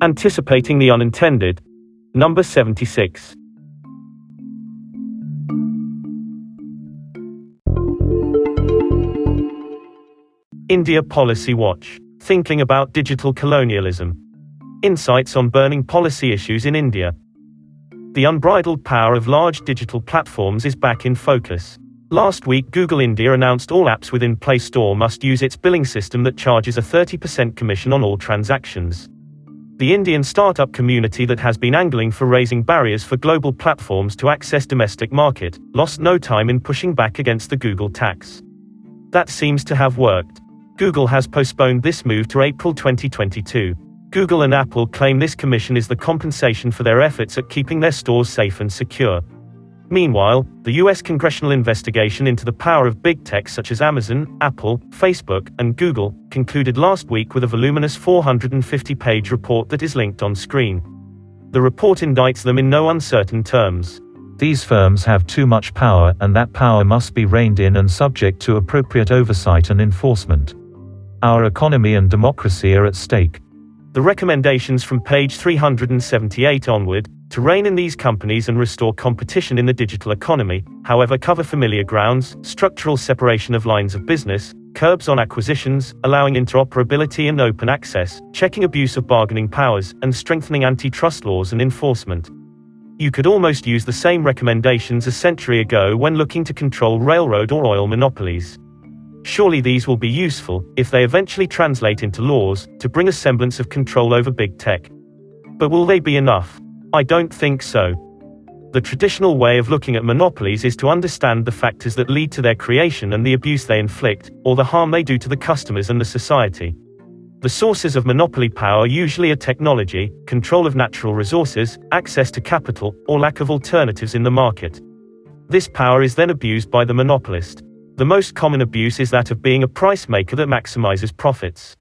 Anticipating the unintended. Number 76. India Policy Watch. Thinking about digital colonialism. Insights on burning policy issues in India. The unbridled power of large digital platforms is back in focus. Last week, Google India announced all apps within Play Store must use its billing system that charges a 30% commission on all transactions. The Indian startup community that has been angling for raising barriers for global platforms to access domestic market lost no time in pushing back against the Google tax. That seems to have worked. Google has postponed this move to April 2022. Google and Apple claim this commission is the compensation for their efforts at keeping their stores safe and secure. Meanwhile, the US congressional investigation into the power of big tech such as Amazon, Apple, Facebook, and Google concluded last week with a voluminous 450 page report that is linked on screen. The report indicts them in no uncertain terms. These firms have too much power, and that power must be reined in and subject to appropriate oversight and enforcement. Our economy and democracy are at stake. The recommendations from page 378 onward, to rein in these companies and restore competition in the digital economy, however, cover familiar grounds, structural separation of lines of business, curbs on acquisitions, allowing interoperability and open access, checking abuse of bargaining powers, and strengthening antitrust laws and enforcement. You could almost use the same recommendations a century ago when looking to control railroad or oil monopolies. Surely these will be useful, if they eventually translate into laws, to bring a semblance of control over big tech. But will they be enough? I don't think so. The traditional way of looking at monopolies is to understand the factors that lead to their creation and the abuse they inflict, or the harm they do to the customers and the society. The sources of monopoly power usually are technology, control of natural resources, access to capital, or lack of alternatives in the market. This power is then abused by the monopolist. The most common abuse is that of being a price maker that maximizes profits.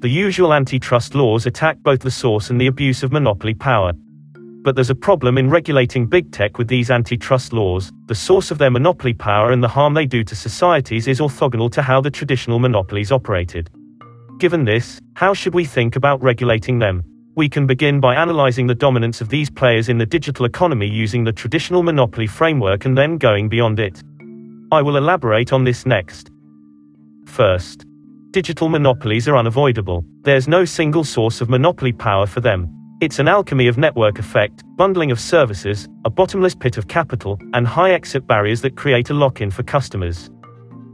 The usual antitrust laws attack both the source and the abuse of monopoly power. But there's a problem in regulating big tech with these antitrust laws. The source of their monopoly power and the harm they do to societies is orthogonal to how the traditional monopolies operated. Given this, how should we think about regulating them? We can begin by analyzing the dominance of these players in the digital economy using the traditional monopoly framework and then going beyond it. I will elaborate on this next. First, digital monopolies are unavoidable. There's no single source of monopoly power for them. It's an alchemy of network effect, bundling of services, a bottomless pit of capital, and high exit barriers that create a lock in for customers.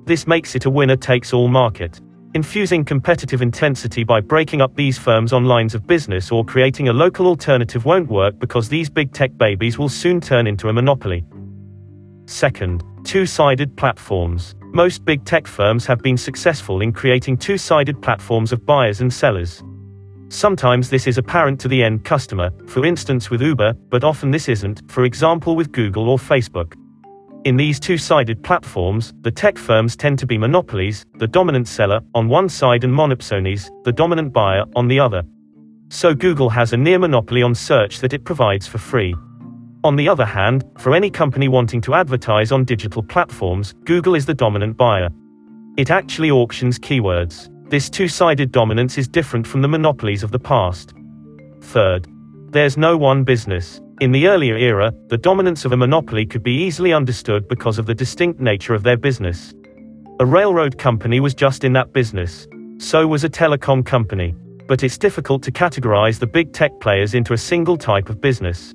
This makes it a winner takes all market. Infusing competitive intensity by breaking up these firms on lines of business or creating a local alternative won't work because these big tech babies will soon turn into a monopoly. Second, two-sided platforms. Most big tech firms have been successful in creating two-sided platforms of buyers and sellers. Sometimes this is apparent to the end customer, for instance with Uber, but often this isn't, for example with Google or Facebook. In these two-sided platforms, the tech firms tend to be monopolies, the dominant seller, on one side and monopsonies, the dominant buyer, on the other. So Google has a near monopoly on search that it provides for free. On the other hand, for any company wanting to advertise on digital platforms, Google is the dominant buyer. It actually auctions keywords. This two-sided dominance is different from the monopolies of the past. Third, there's no one business. In the earlier era, the dominance of a monopoly could be easily understood because of the distinct nature of their business. A railroad company was just in that business. So was a telecom company. But it's difficult to categorize the big tech players into a single type of business.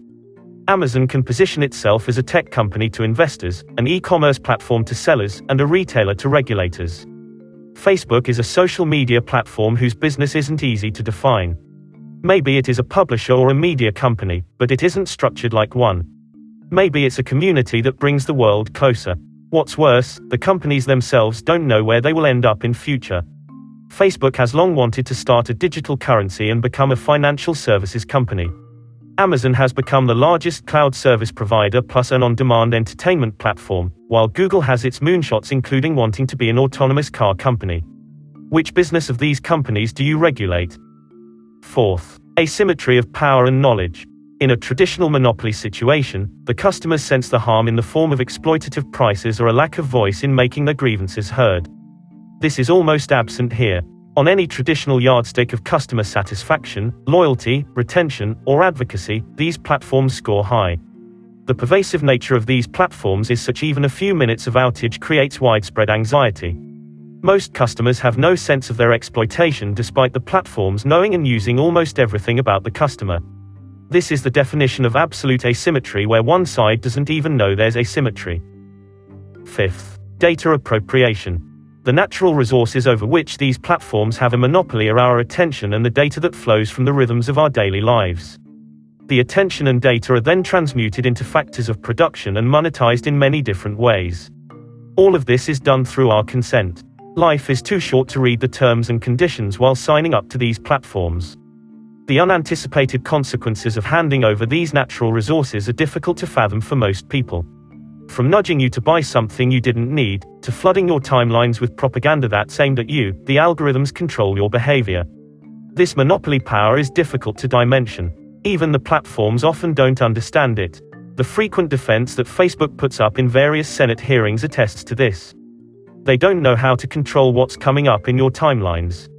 Amazon can position itself as a tech company to investors, an e-commerce platform to sellers, and a retailer to regulators. Facebook is a social media platform whose business isn't easy to define. Maybe it is a publisher or a media company, but it isn't structured like one. Maybe it's a community that brings the world closer. What's worse, the companies themselves don't know where they will end up in future. Facebook has long wanted to start a digital currency and become a financial services company. Amazon has become the largest cloud service provider plus an on-demand entertainment platform, while Google has its moonshots including wanting to be an autonomous car company. Which business of these companies do you regulate? Fourth, asymmetry of power and knowledge. In a traditional monopoly situation, the customers sense the harm in the form of exploitative prices or a lack of voice in making their grievances heard. This is almost absent here. On any traditional yardstick of customer satisfaction, loyalty, retention, or advocacy, these platforms score high. The pervasive nature of these platforms is such even a few minutes of outage creates widespread anxiety. Most customers have no sense of their exploitation despite the platforms knowing and using almost everything about the customer. This is the definition of absolute asymmetry where one side doesn't even know there's asymmetry. Fifth, data appropriation. The natural resources over which these platforms have a monopoly are our attention and the data that flows from the rhythms of our daily lives. The attention and data are then transmuted into factors of production and monetized in many different ways. All of this is done through our consent. Life is too short to read the terms and conditions while signing up to these platforms. The unanticipated consequences of handing over these natural resources are difficult to fathom for most people. From nudging you to buy something you didn't need, to flooding your timelines with propaganda that's aimed at you, the algorithms control your behavior. This monopoly power is difficult to dimension. Even the platforms often don't understand it. The frequent defense that Facebook puts up in various Senate hearings attests to this. They don't know how to control what's coming up in your timelines.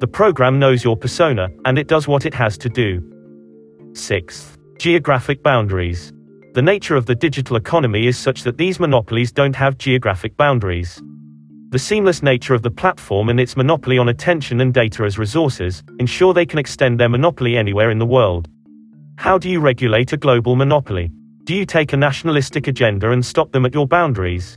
The program knows your persona, and it does what it has to do. Sixth, geographic boundaries. The nature of the digital economy is such that these monopolies don't have geographic boundaries. The seamless nature of the platform and its monopoly on attention and data as resources ensure they can extend their monopoly anywhere in the world. How do you regulate a global monopoly? Do you take a nationalistic agenda and stop them at your boundaries?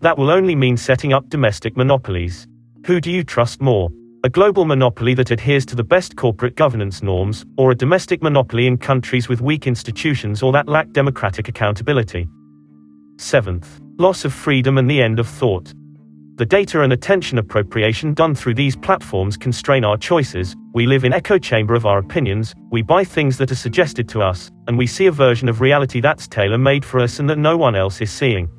That will only mean setting up domestic monopolies. Who do you trust more? A global monopoly that adheres to the best corporate governance norms, or a domestic monopoly in countries with weak institutions or that lack democratic accountability? Seventh, loss of freedom and the end of thought. The data and attention appropriation done through these platforms constrain our choices, we live in echo chamber of our opinions, we buy things that are suggested to us, and we see a version of reality that's tailor-made for us and that no one else is seeing.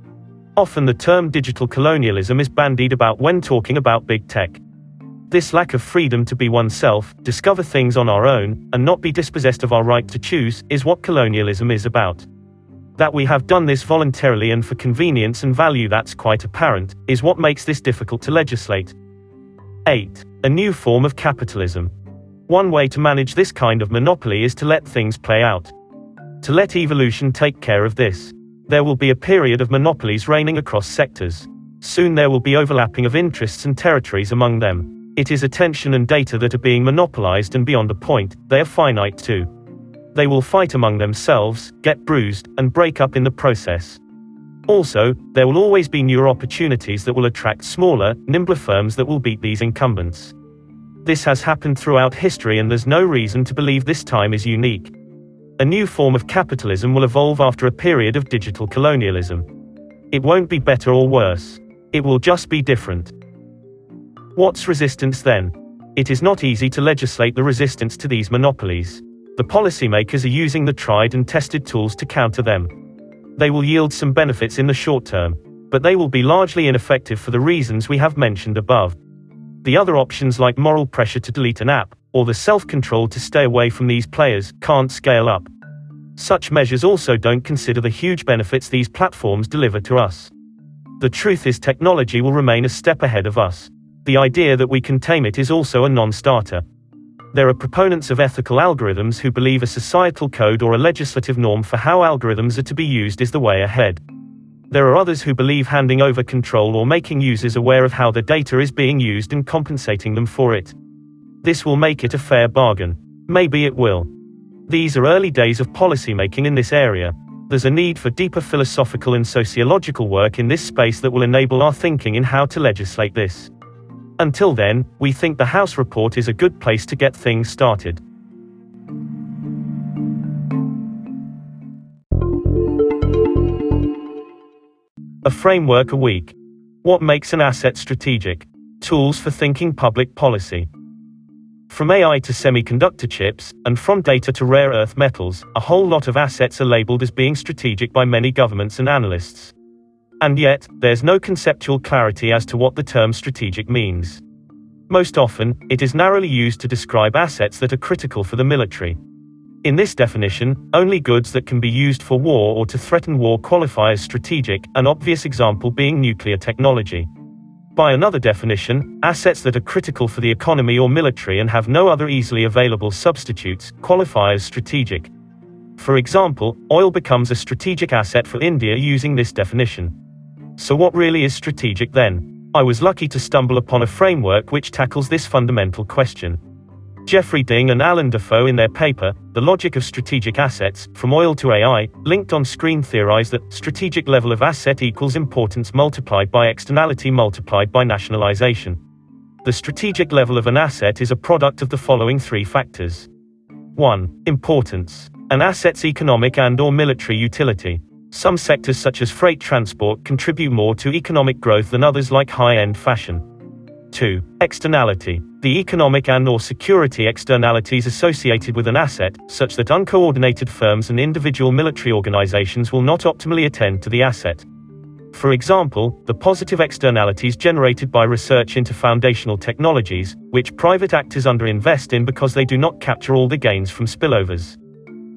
Often the term digital colonialism is bandied about when talking about big tech. This lack of freedom to be oneself, discover things on our own, and not be dispossessed of our right to choose, is what colonialism is about. That we have done this voluntarily and for convenience and value that's quite apparent, is what makes this difficult to legislate. 8. A new form of capitalism. One way to manage this kind of monopoly is to let things play out. To let evolution take care of this. There will be a period of monopolies reigning across sectors. Soon there will be overlapping of interests and territories among them. It is attention and data that are being monopolized and beyond a point, they are finite too. They will fight among themselves, get bruised, and break up in the process. Also, there will always be newer opportunities that will attract smaller, nimbler firms that will beat these incumbents. This has happened throughout history and there's no reason to believe this time is unique. A new form of capitalism will evolve after a period of digital colonialism. It won't be better or worse. It will just be different. What's resistance then? It is not easy to legislate the resistance to these monopolies. The policymakers are using the tried and tested tools to counter them. They will yield some benefits in the short term, but they will be largely ineffective for the reasons we have mentioned above. The other options like moral pressure to delete an app, or the self-control to stay away from these players, can't scale up. Such measures also don't consider the huge benefits these platforms deliver to us. The truth is technology will remain a step ahead of us. The idea that we can tame it is also a non-starter. There are proponents of ethical algorithms who believe a societal code or a legislative norm for how algorithms are to be used is the way ahead. There are others who believe handing over control or making users aware of how the data is being used and compensating them for it. This will make it a fair bargain. Maybe it will. These are early days of policymaking in this area. There's a need for deeper philosophical and sociological work in this space that will enable our thinking in how to legislate this. Until then, we think the House report is a good place to get things started. A framework a week. What makes an asset strategic? Tools for thinking public policy. From AI to semiconductor chips, and from data to rare earth metals, a whole lot of assets are labeled as being strategic by many governments and analysts. And yet, there's no conceptual clarity as to what the term strategic means. Most often, it is narrowly used to describe assets that are critical for the military. In this definition, only goods that can be used for war or to threaten war qualify as strategic, an obvious example being nuclear technology. by another definition, assets that are critical for the economy or military and have no other easily available substitutes qualify as strategic. For example, oil becomes a strategic asset for India using this definition. So, what really is strategic then? I was lucky to stumble upon a framework which tackles this fundamental question. Jeffrey Ding and Allan Dafoe, in their paper, The Logic of Strategic Assets, From Oil to AI, linked on screen theorize that strategic level of asset equals importance multiplied by externality multiplied by nationalization. The strategic level of an asset is a product of the following three factors. 1. Importance. An asset's economic and or military utility. Some sectors such as freight transport contribute more to economic growth than others like high-end fashion. 2. Externality. The economic and or security externalities associated with an asset, such that uncoordinated firms and individual military organizations will not optimally attend to the asset. For example, the positive externalities generated by research into foundational technologies, which private actors underinvest in because they do not capture all the gains from spillovers.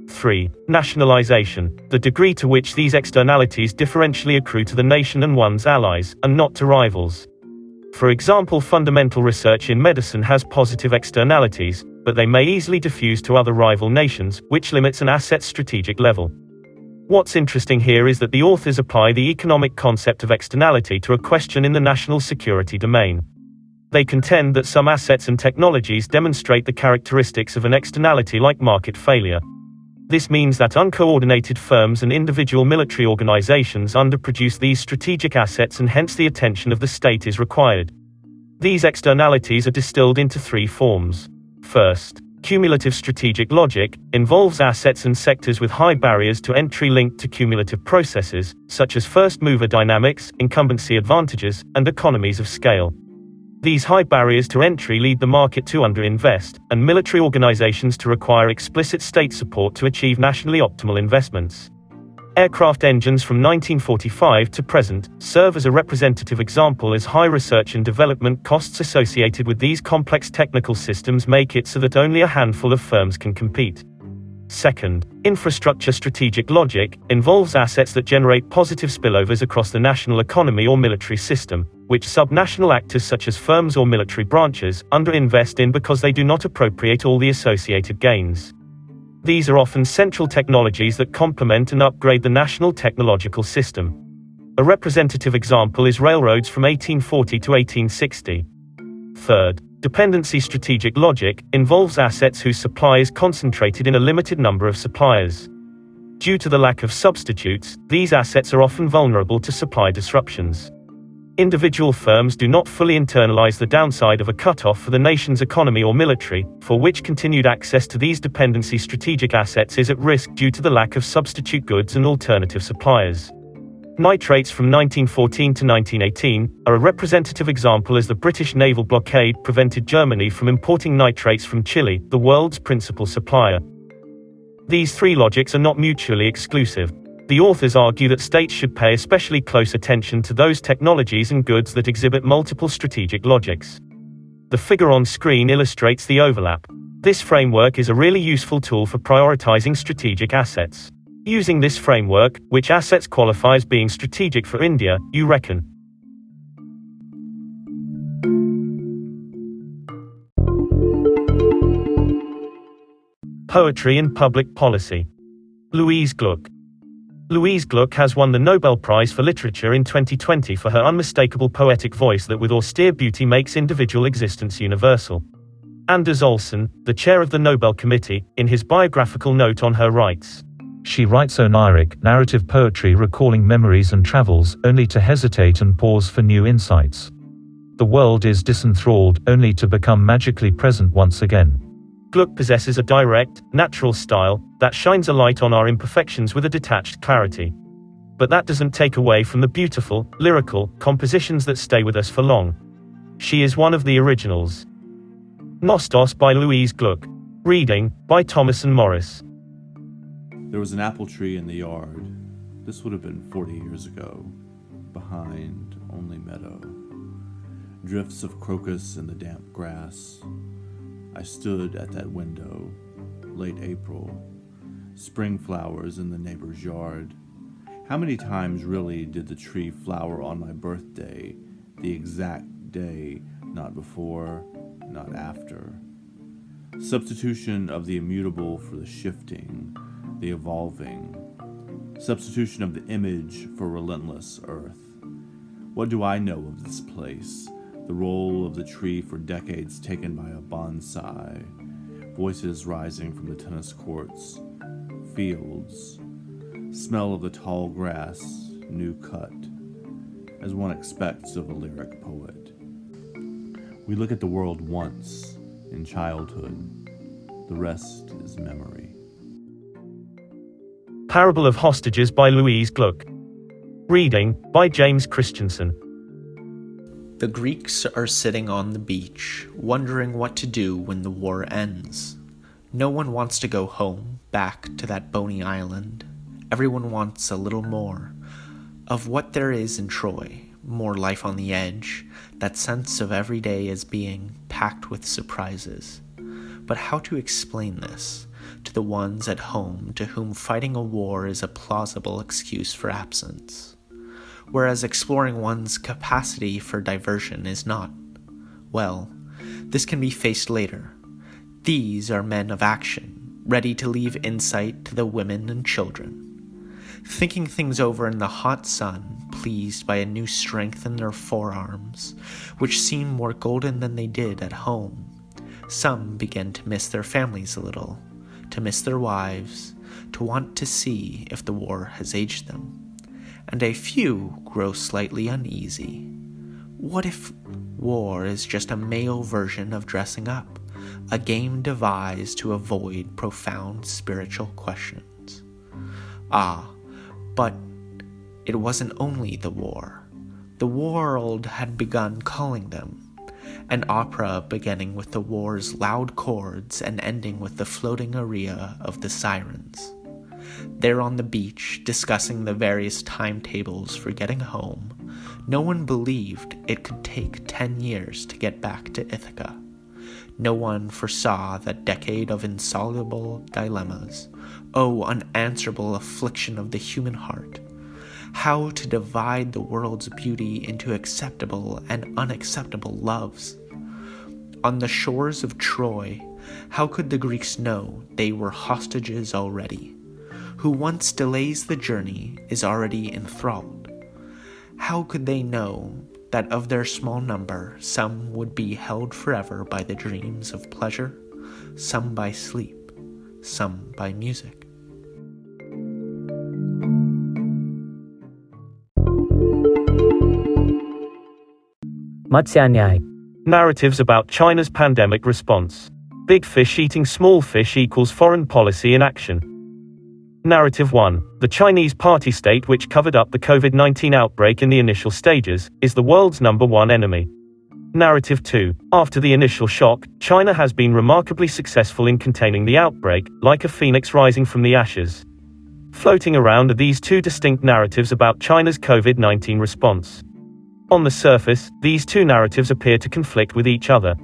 3. Nationalization. The degree to which these externalities differentially accrue to the nation and one's allies, and not to rivals. For example, fundamental research in medicine has positive externalities, but they may easily diffuse to other rival nations, which limits an asset's strategic level. What's interesting here is that the authors apply the economic concept of externality to a question in the national security domain. They contend that some assets and technologies demonstrate the characteristics of an externality like market failure. This means that uncoordinated firms and individual military organizations underproduce these strategic assets and hence the attention of the state is required. These externalities are distilled into three forms. First, cumulative strategic logic involves assets and sectors with high barriers to entry linked to cumulative processes, such as first mover dynamics, incumbency advantages, and economies of scale. These high barriers to entry lead the market to underinvest, and military organizations to require explicit state support to achieve nationally optimal investments. Aircraft engines from 1945 to present serve as a representative example as high research and development costs associated with these complex technical systems make it so that only a handful of firms can compete. Second, infrastructure strategic logic involves assets that generate positive spillovers across the national economy or military system, which subnational actors such as firms or military branches underinvest in because they do not appropriate all the associated gains. These are often central technologies that complement and upgrade the national technological system. A representative example is railroads from 1840 to 1860. Third, dependency strategic logic involves assets whose supply is concentrated in a limited number of suppliers. Due to the lack of substitutes, these assets are often vulnerable to supply disruptions. Individual firms do not fully internalize the downside of a cutoff for the nation's economy or military, for which continued access to these dependency strategic assets is at risk due to the lack of substitute goods and alternative suppliers. Nitrates from 1914 to 1918 are a representative example as the British naval blockade prevented Germany from importing nitrates from Chile, the world's principal supplier. These three logics are not mutually exclusive. The authors argue that states should pay especially close attention to those technologies and goods that exhibit multiple strategic logics. The figure on screen illustrates the overlap. This framework is a really useful tool for prioritizing strategic assets. Using this framework, which assets qualify as being strategic for India, you reckon? Poetry and Public Policy. Louise Gluck. Louise Gluck has won the Nobel Prize for Literature in 2020 for her unmistakable poetic voice that with austere beauty makes individual existence universal. Anders Olsson, the chair of the Nobel Committee, in his biographical note on her writes, She writes oneiric, narrative poetry recalling memories and travels, only to hesitate and pause for new insights. The world is disenthralled, only to become magically present once again. Gluck possesses a direct, natural style that shines a light on our imperfections with a detached clarity. But that doesn't take away from the beautiful, lyrical compositions that stay with us for long. She is one of the originals. Nostos by Louise Gluck. Reading by Thomas and Morris. There was an apple tree in the yard. This would have been 40 years ago. Behind, only meadow. Drifts of crocus in the damp grass. I stood at that window, late April, spring flowers in the neighbor's yard. How many times really did the tree flower on my birthday, the exact day, not before, not after. Substitution of the immutable for the shifting, the evolving. Substitution of the image for relentless earth. What do I know of this place? The role of the tree for decades taken by a bonsai. Voices rising from the tennis courts. Fields. Smell of the tall grass, new cut, as one expects of a lyric poet. We look at the world once in childhood, the rest is memory. Parable of Hostages by Louise Gluck. Reading by James Christensen. The Greeks are sitting on the beach, wondering what to do when the war ends. No one wants to go home, back to that bony island. Everyone wants a little more of what there is in Troy more life on the edge, that sense of every day as being packed with surprises. But how to explain this to the ones at home to whom fighting a war is a plausible excuse for absence, whereas exploring one's capacity for diversion is not? Well, this can be faced later. These are men of action, ready to leave insight to the women and children. Thinking things over in the hot sun, pleased by a new strength in their forearms, which seem more golden than they did at home. Some began to miss their families a little, to miss their wives, to want to see if the war has aged them. And a few grow slightly uneasy. What if war is just a male version of dressing up, a game devised to avoid profound spiritual questions? Ah, but it wasn't only the war. The world had begun calling them. An opera beginning with the war's loud chords and ending with the floating aria of the sirens. There on the beach, discussing the various timetables for getting home, no one believed it could take ten years to get back to Ithaca. No one foresaw that decade of insoluble dilemmas, oh, unanswerable affliction of the human heart, how to divide the world's beauty into acceptable and unacceptable loves. On the shores of Troy, how could the Greeks know they were hostages already? Who once delays the journey is already enthralled. How could they know that of their small number some would be held forever by the dreams of pleasure, some by sleep, some by music? Matsya Narratives about China's pandemic response. Big fish eating small fish equals foreign policy in action. Narrative 1. The Chinese party state, which covered up the COVID 19 outbreak in the initial stages, is the world's number one enemy. Narrative 2. After the initial shock, China has been remarkably successful in containing the outbreak, like a phoenix rising from the ashes. Floating around are these two distinct narratives about China's COVID 19 response. On the surface, these two narratives appear to conflict with each other.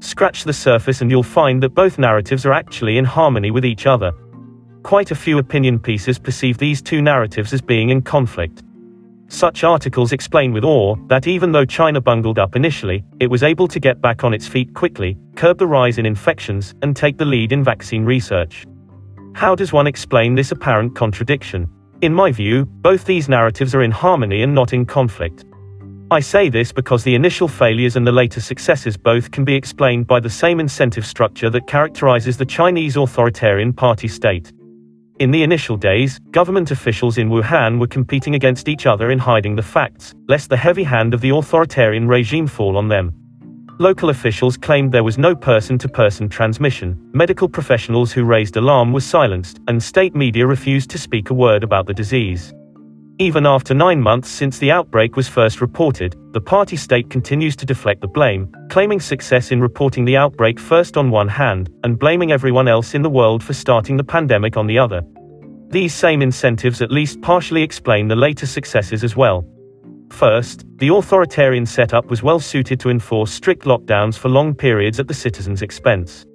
Scratch the surface and you'll find that both narratives are actually in harmony with each other. Quite a few opinion pieces perceive these two narratives as being in conflict. Such articles explain with awe that even though China bungled up initially, it was able to get back on its feet quickly, curb the rise in infections, and take the lead in vaccine research. How does one explain this apparent contradiction? In my view, both these narratives are in harmony and not in conflict. I say this because the initial failures and the later successes both can be explained by the same incentive structure that characterizes the Chinese authoritarian party state. In the initial days, government officials in Wuhan were competing against each other in hiding the facts, lest the heavy hand of the authoritarian regime fall on them. Local officials claimed there was no person to person transmission, medical professionals who raised alarm were silenced, and state media refused to speak a word about the disease. Even after nine months since the outbreak was first reported, the party state continues to deflect the blame, claiming success in reporting the outbreak first on one hand, and blaming everyone else in the world for starting the pandemic on the other. These same incentives at least partially explain the later successes as well. First, the authoritarian setup was well suited to enforce strict lockdowns for long periods at the citizens' expense.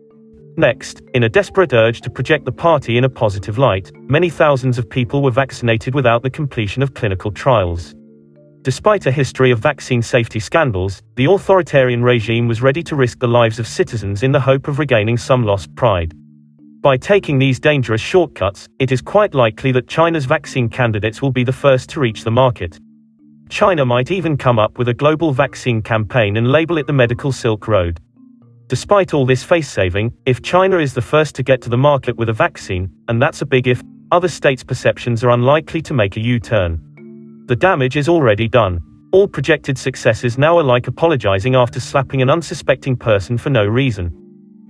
Next, in a desperate urge to project the party in a positive light, many thousands of people were vaccinated without the completion of clinical trials. Despite a history of vaccine safety scandals, the authoritarian regime was ready to risk the lives of citizens in the hope of regaining some lost pride. By taking these dangerous shortcuts, it is quite likely that China's vaccine candidates will be the first to reach the market. China might even come up with a global vaccine campaign and label it the medical Silk Road. Despite all this face saving, if China is the first to get to the market with a vaccine, and that's a big if, other states' perceptions are unlikely to make a U turn. The damage is already done. All projected successes now are like apologizing after slapping an unsuspecting person for no reason.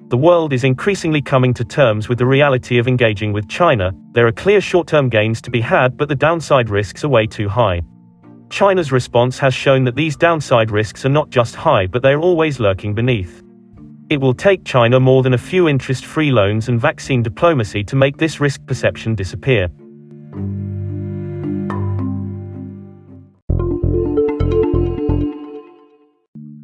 The world is increasingly coming to terms with the reality of engaging with China. There are clear short term gains to be had, but the downside risks are way too high. China's response has shown that these downside risks are not just high, but they are always lurking beneath. It will take China more than a few interest free loans and vaccine diplomacy to make this risk perception disappear.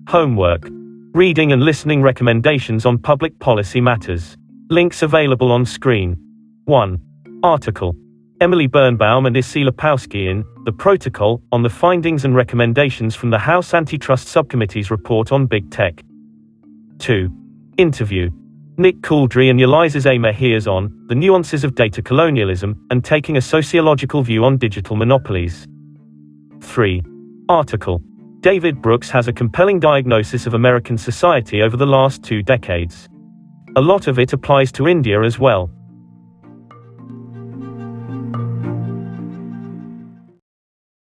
Homework. Reading and listening recommendations on public policy matters. Links available on screen. 1. Article. Emily Birnbaum and Issie Lapowsky in The Protocol on the Findings and Recommendations from the House Antitrust Subcommittee's Report on Big Tech. 2. Interview. Nick Couldry and Ulises A. Mejias on The Nuances of Data Colonialism and Taking a Sociological View on Digital Monopolies. 3. Article. David Brooks has a compelling diagnosis of American society over the last two decades. A lot of it applies to India as well.